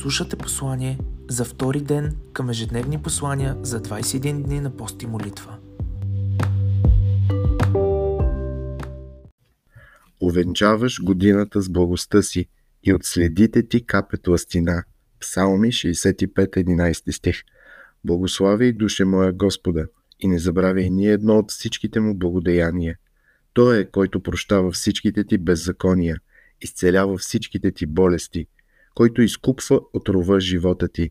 Слушате послание за втори ден към ежедневни послания за 21 дни на пост и молитва. Овенчаваш годината с благостта си и от следите ти капет ластина. Псалми 65-11 стих. Благослави душе моя Господа и не забравяй ни едно от всичките му благодеяния. Той е, който прощава всичките ти беззакония, изцелява всичките ти болести – който изкупва от рова живота ти.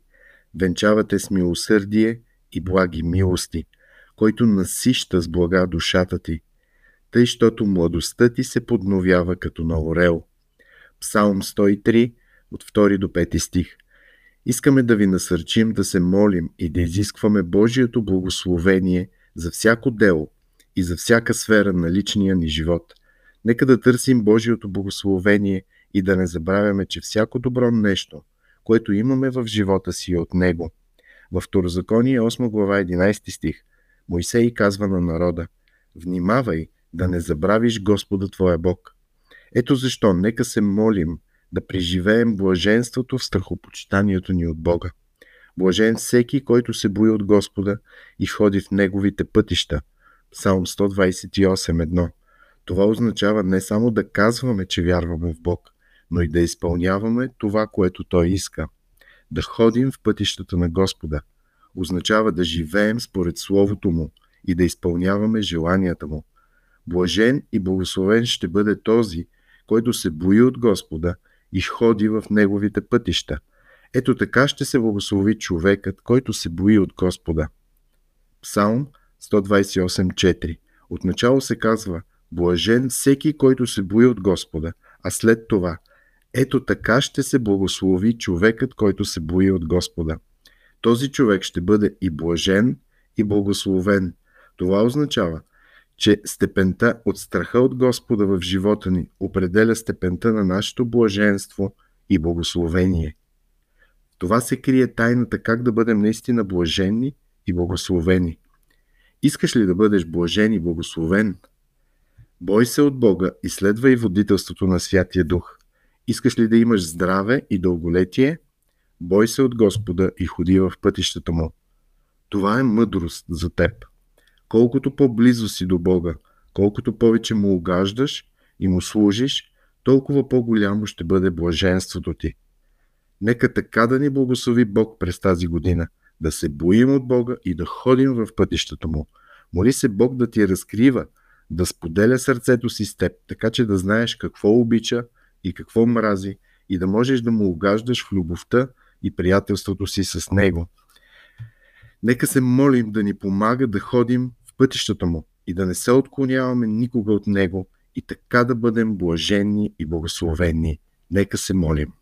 Венчавате с милосърдие и благи милости, който насища с блага душата ти, тъй, щото младостта ти се подновява като на орел. Псалм 103, от 2 до 5 стих. Искаме да ви насърчим да се молим и да изискваме Божието благословение за всяко дело и за всяка сфера на личния ни живот. Нека да търсим Божието благословение – и да не забравяме, че всяко добро нещо, което имаме в живота си е от Него. Във Второзаконие 8 глава 11 стих Моисей казва на народа Внимавай да не забравиш Господа Твоя Бог. Ето защо нека се молим да преживеем блаженството в страхопочитанието ни от Бога. Блажен всеки, който се бои от Господа и ходи в Неговите пътища. Псалм 128.1 Това означава не само да казваме, че вярваме в Бог, но и да изпълняваме това, което Той иска. Да ходим в пътищата на Господа означава да живеем според Словото Му и да изпълняваме желанията Му. Блажен и благословен ще бъде този, който се бои от Господа и ходи в Неговите пътища. Ето така ще се благослови човекът, който се бои от Господа. Псалм 128.4 Отначало се казва Блажен всеки, който се бои от Господа, а след това – ето така ще се благослови човекът, който се бои от Господа. Този човек ще бъде и блажен, и благословен. Това означава, че степента от страха от Господа в живота ни определя степента на нашето блаженство и благословение. Това се крие тайната как да бъдем наистина блажени и благословени. Искаш ли да бъдеш блажен и благословен? Бой се от Бога и следвай водителството на Святия Дух – Искаш ли да имаш здраве и дълголетие? Бой се от Господа и ходи в пътищата му. Това е мъдрост за теб. Колкото по-близо си до Бога, колкото повече му угаждаш и му служиш, толкова по-голямо ще бъде блаженството ти. Нека така да ни благослови Бог през тази година, да се боим от Бога и да ходим в пътищата му. Моли се Бог да ти разкрива, да споделя сърцето си с теб, така че да знаеш какво обича, и какво мрази и да можеш да му угаждаш в любовта и приятелството си с него. Нека се молим да ни помага да ходим в пътищата му и да не се отклоняваме никога от него и така да бъдем блаженни и благословени. Нека се молим.